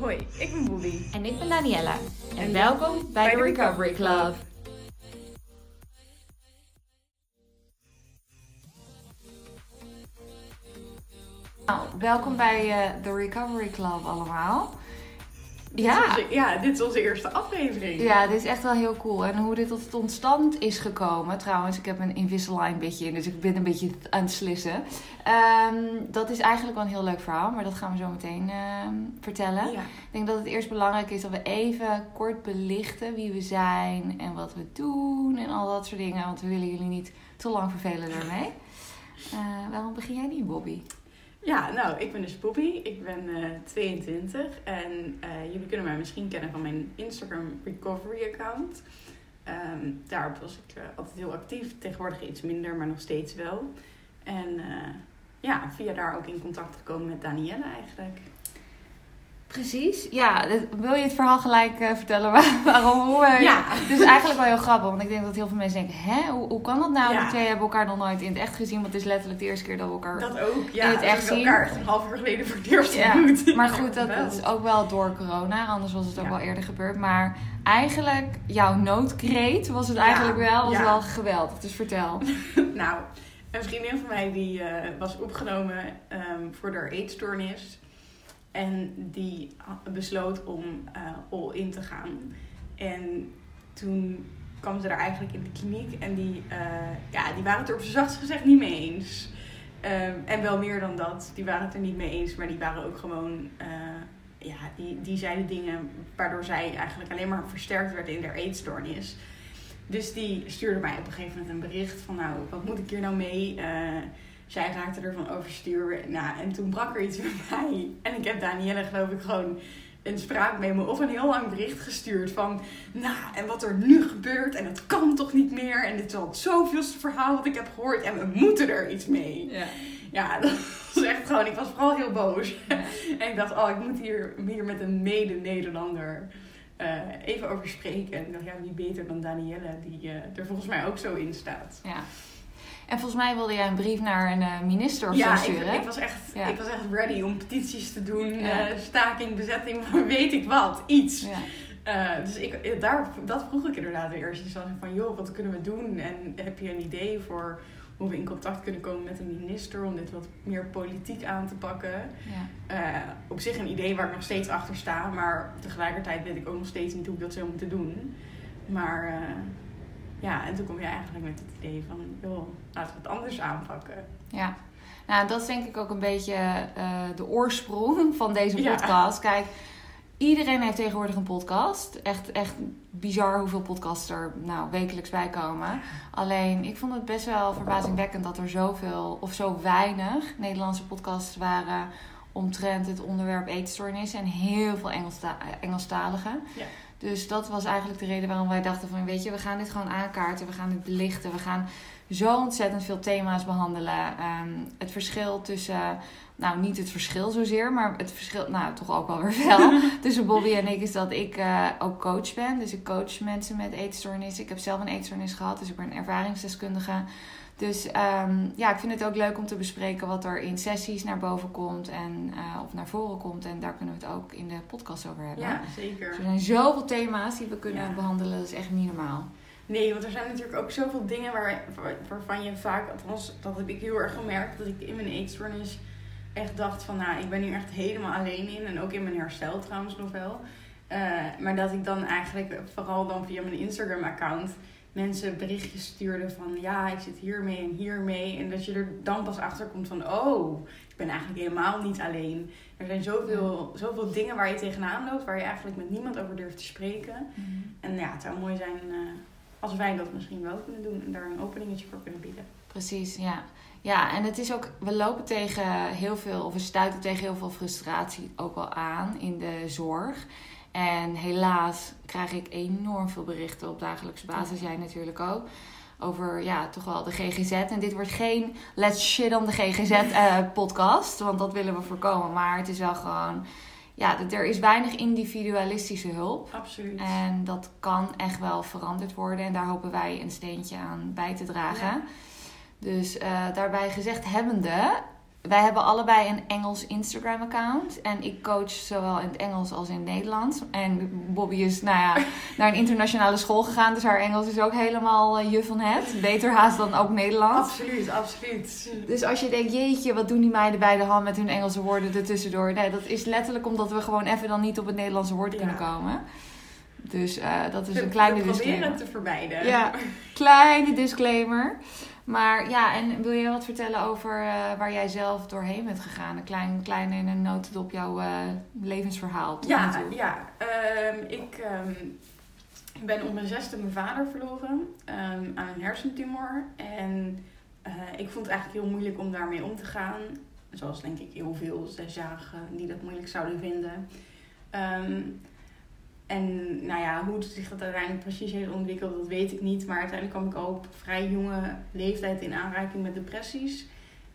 Hoi, ik ben Bobby. En ik ben Daniella. En, En welkom bij de Recovery Club. Nou, welkom bij eh, de Recovery Club allemaal. Ja. Dit is onze- ja, dit is onze eerste aflevering. Ja, dit is echt wel heel cool. En hoe dit tot tot stand is gekomen, trouwens, ik heb een Invisalign beetje in, dus ik ben een beetje aan het slissen. Ehm, dat is eigenlijk wel een heel leuk verhaal, maar dat gaan we zo meteen ehm, vertellen. Ja. Ik denk dat het eerst belangrijk is dat we even kort belichten wie we zijn en wat we doen en al dat soort dingen. Want we willen jullie niet te lang vervelen daarmee. Eh, waarom begin jij niet, Bobby? Ja, nou, ik ben dus Bobby. Ik ben eh 22 en eh, jullie kunnen mij misschien kennen van mijn Instagram Recovery account. Ehm, daarop was ik eh, altijd heel actief. Tegenwoordig iets minder, maar nog steeds wel. En ja, via daar ook in contact gekomen met Danielle eigenlijk. Precies. Ja, wil je het verhaal gelijk eh, vertellen waar- waarom? Hoe, eh, Ja. Het is eigenlijk wel heel grappig, want ik denk dat heel veel mensen denken: hè, hoe, hoe kan dat nou? Ja. Die twee hebben elkaar nog nooit in het echt gezien, want het is letterlijk de eerste keer dat we elkaar. Dat ook, ja. In het echt zien. elkaar echt een half uur geleden voor het eerst Ja. Maar goed, dat, dat is ook wel door corona, anders was het ook Ja. wel eerder gebeurd. Maar eigenlijk, jouw noodkreet was het eigenlijk wel, was wel geweldig. Dus vertel. Nou, een vriendin van mij die eh, was opgenomen ehm, voor haar eetstoornis. En die besloot om eh, all in te gaan. En toen kwam ze daar eigenlijk in de kliniek. En die, eh, ja, die waren het er op zachtst gezegd niet mee eens. Ehm, en wel meer dan dat. Die waren het er niet mee eens. Maar die waren ook gewoon... eh, ja, die, die zeiden dingen waardoor zij eigenlijk alleen maar versterkt werd in haar eetstoornis. Dus die stuurde mij op een gegeven moment een bericht van nou, wat moet ik hier nou mee? Zij raakte ervan overstuur. Nou, en toen brak er iets bij mij. En ik heb Danielle geloof ik gewoon een spraakmemo of een heel lang bericht gestuurd van... Nou, en wat er nu gebeurt en het kan toch niet meer. En dit is al het zoveelste verhaal wat ik heb gehoord. En we moeten er iets mee. Ja. Ja, dat was echt gewoon... Ik was vooral heel boos. En ik dacht, oh, ik moet hier, hier met een mede-Nederlander eh, even over spreken. En ik dacht, ja, wie beter dan Danielle, die eh, er volgens mij ook zo in staat. ja. En volgens mij wilde jij een brief naar een eh, minister of ja, zo ik, sturen. ik, was echt, Ja. ik was echt ready om petities te doen, Ja. eh, staking, bezetting, weet ik wat, iets. Ja. Eh, dus ik, daar, dat vroeg ik inderdaad in eerste instantie van, joh, wat kunnen we doen? En heb je een idee voor hoe we in contact kunnen komen met een minister om dit wat meer politiek aan te pakken? Ja. Op zich een idee waar ik nog steeds achter sta, maar tegelijkertijd weet ik ook nog steeds niet hoe ik dat zou moeten doen. Maar ja, en toen kom je eigenlijk met het idee van, joh, laten we het anders aanpakken. Ja, nou dat is denk ik ook een beetje eh, de oorsprong van deze Ja. podcast. Kijk, iedereen heeft tegenwoordig een podcast. Echt, echt bizar hoeveel podcasts er nou, wekelijks bij komen. Alleen, ik vond het best wel verbazingwekkend dat er zoveel of zo weinig Nederlandse podcasts waren omtrent het onderwerp eetstoornis en heel veel Engelsta Engelstaligen. Ja. Dus dat was eigenlijk de reden waarom wij dachten van, weet je, we gaan dit gewoon aankaarten, we gaan dit belichten, we gaan zo ontzettend veel thema's behandelen. Ehm, het verschil tussen, nou niet het verschil zozeer, maar het verschil, nou toch ook wel weer wel, tussen Bobby en ik is dat ik eh, ook coach ben. Dus ik coach mensen met eetstoornis. Ik heb zelf een eetstoornis gehad, dus ik ben ervaringsdeskundige. Dus ehm, ja, ik vind het ook leuk om te bespreken wat er in sessies naar boven komt en eh, of naar voren komt. En daar kunnen we het ook in de podcast over hebben. Ja, zeker. Dus er zijn zoveel thema's die we kunnen Ja. behandelen, dat is echt niet normaal. Nee, want er zijn natuurlijk ook zoveel dingen waar, waar- waarvan je vaak, althans dat heb ik heel erg gemerkt, dat ik in mijn eetstoornis echt dacht van, nou, ik ben hier echt helemaal alleen in. En ook in mijn herstel trouwens nog wel. Eh, maar dat ik dan eigenlijk, vooral dan via mijn Instagram-account, mensen berichtjes stuurde van, ja, ik zit hiermee en hiermee. En dat je er dan pas achter komt van, oh, ik ben eigenlijk helemaal niet alleen. Er zijn zoveel, zoveel dingen waar je tegenaan loopt, waar je eigenlijk met niemand over durft te spreken. En ja, het zou mooi zijn eh, als wij dat misschien wel kunnen doen en daar een openingetje voor kunnen bieden. Precies, ja. Ja, en het is ook, we lopen tegen heel veel, of we stuiten tegen heel veel frustratie ook wel aan in de zorg. En helaas krijg ik enorm veel berichten op dagelijkse basis, jij natuurlijk ook. Over ja, toch wel de GGZ. En dit wordt geen let's shit on de GGZ eh, podcast, want dat willen we voorkomen. Maar het is wel gewoon, ja, er is weinig individualistische hulp. Absoluut. En dat kan echt wel veranderd worden. En daar hopen wij een steentje aan bij te dragen. Ja. Dus eh, daarbij gezegd hebbende, wij hebben allebei een Engels Instagram-account. En ik coach zowel in het Engels als in het Nederlands. En Bobby is nou ja, naar een internationale school gegaan. Dus haar Engels is ook helemaal uh, juf van het. Beter haast dan ook Nederlands. Absoluut, absoluut. Dus als je denkt, jeetje, wat doen die meiden bij de hand met hun Engelse woorden ertussendoor. Nee, dat is letterlijk omdat we gewoon even dan niet op het Nederlandse woord Ja. kunnen komen. Dus eh, dat is We- een kleine we proberen disclaimer. het te vermijden. Ja, kleine disclaimer. Maar ja, en wil je wat vertellen over eh, waar jij zelf doorheen bent gegaan? Een klein, klein in een notendop jouw eh, levensverhaal Ja, ja. Ehm, ik ehm, ben op mijn zesde mijn vader verloren ehm, aan een hersentumor. En eh, ik vond het eigenlijk heel moeilijk om daarmee om te gaan. Zoals denk ik heel veel zesjarigen die dat moeilijk zouden vinden. En nou ja, hoe zich dat uiteindelijk precies heeft ontwikkeld, dat weet ik niet. Maar uiteindelijk kwam ik al op vrij jonge leeftijd in aanraking met depressies.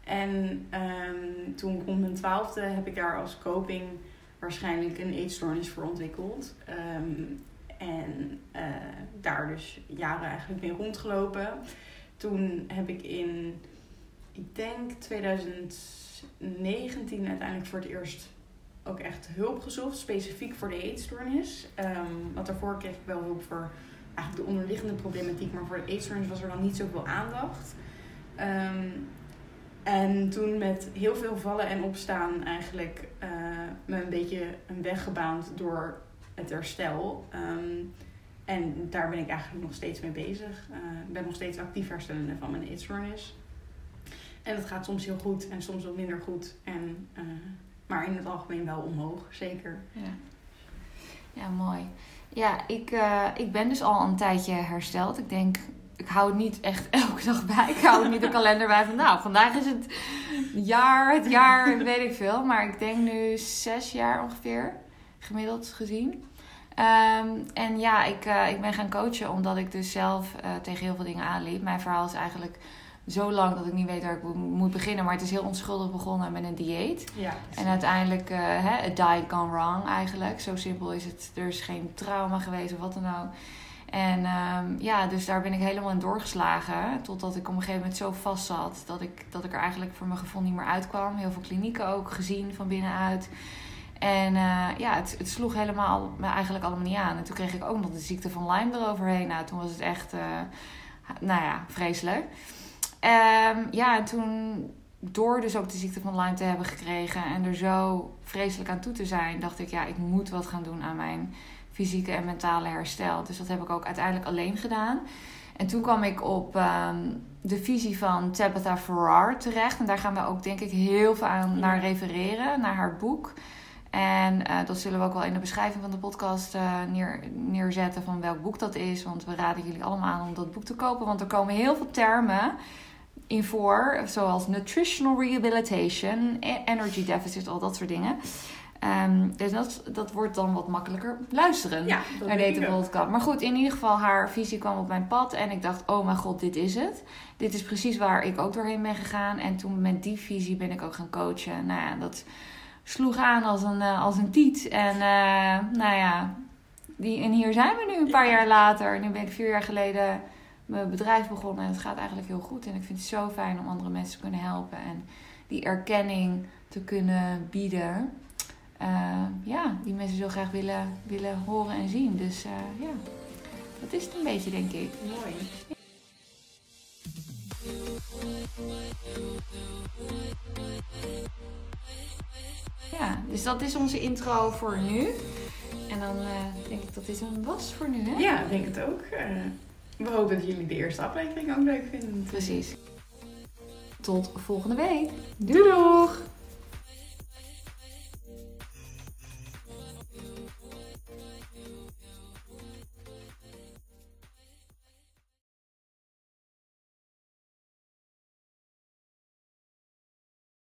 En ehm, toen rond mijn twaalfde heb ik daar als coping waarschijnlijk een eetstoornis voor ontwikkeld. Ehm, en eh, daar dus jaren eigenlijk mee rondgelopen. Toen heb ik in, ik denk 2019 uiteindelijk voor het eerst ook echt hulp gezocht, specifiek voor de eetstoornis. Ehm, want daarvoor kreeg ik wel hulp voor eigenlijk de onderliggende problematiek, maar voor de eetstoornis was er dan niet zoveel aandacht. Ehm, en toen met heel veel vallen en opstaan eigenlijk eh, me een beetje een weg gebaand door het herstel. Ehm, en daar ben ik eigenlijk nog steeds mee bezig. Eh, Ik ben nog steeds actief herstellende van mijn eetstoornis. En dat gaat soms heel goed en soms wat minder goed. En, eh, maar in het algemeen wel omhoog, zeker. Ja, ja mooi. Ja, ik, eh, ik ben dus al een tijdje hersteld. Ik denk, ik hou het niet echt elke dag bij. Ik hou het niet de kalender bij van, nou, vandaag is het jaar, het jaar, weet ik veel. Maar ik denk nu zes jaar ongeveer, gemiddeld gezien. Ehm, en ja, ik, eh, ik ben gaan coachen omdat ik dus zelf eh, tegen heel veel dingen aanliep. Mijn verhaal is eigenlijk zo lang dat ik niet weet waar ik moet beginnen. Maar het is heel onschuldig begonnen met een dieet. Ja, En uiteindelijk, eh hè, a diet gone wrong eigenlijk. Zo simpel is het. Er is geen trauma geweest of wat dan ook. En ehm, ja, dus daar ben ik helemaal in doorgeslagen. Totdat ik op een gegeven moment zo vast zat dat ik, dat ik er eigenlijk voor mijn gevoel niet meer uitkwam. Heel veel klinieken ook gezien van binnenuit. En eh, ja, het, het sloeg helemaal me eigenlijk allemaal niet aan. En toen kreeg ik ook nog de ziekte van Lyme eroverheen. Nou, toen was het echt, eh, nou ja, vreselijk. Ehm, ja, en toen door dus ook de ziekte van Lyme te hebben gekregen en er zo vreselijk aan toe te zijn, dacht ik, ja, ik moet wat gaan doen aan mijn fysieke en mentale herstel. Dus dat heb ik ook uiteindelijk alleen gedaan. En toen kwam ik op ehm, de visie van Tabitha Farrar terecht. En daar gaan we ook denk ik heel veel aan naar refereren, naar haar boek. En eh, dat zullen we ook wel in de beschrijving van de podcast eh, neer, neerzetten van welk boek dat is. Want we raden jullie allemaal aan om dat boek te kopen. Want er komen heel veel termen in voor, zoals nutritional rehabilitation, e- energy deficit, al dat soort dingen. Ehm, dus dat, dat wordt dan wat makkelijker luisteren ja naar deze podcast. Maar goed, in ieder geval, haar visie kwam op mijn pad. En ik dacht, oh mijn god, dit is het. Dit is precies waar ik ook doorheen ben gegaan. En toen met die visie ben ik ook gaan coachen. Nou ja, dat sloeg aan als een, eh, als een tiet. En eh, nou ja, die, en hier zijn we nu een paar Ja. jaar later. Nu ben ik vier jaar geleden mijn bedrijf begonnen. En het gaat eigenlijk heel goed. En ik vind het zo fijn om andere mensen te kunnen helpen. En die erkenning te kunnen bieden. Eh, ja, die mensen zo graag willen, willen horen en zien. Dus eh, ja, dat is het een beetje, denk ik. Mooi. Ja, dus dat is onze intro voor nu. En dan eh, denk ik dat dit een was voor nu, hè? Ja, ik denk het ook. We hopen dat jullie de eerste aflevering ook leuk vinden. Precies. Tot volgende week. Doei doeg!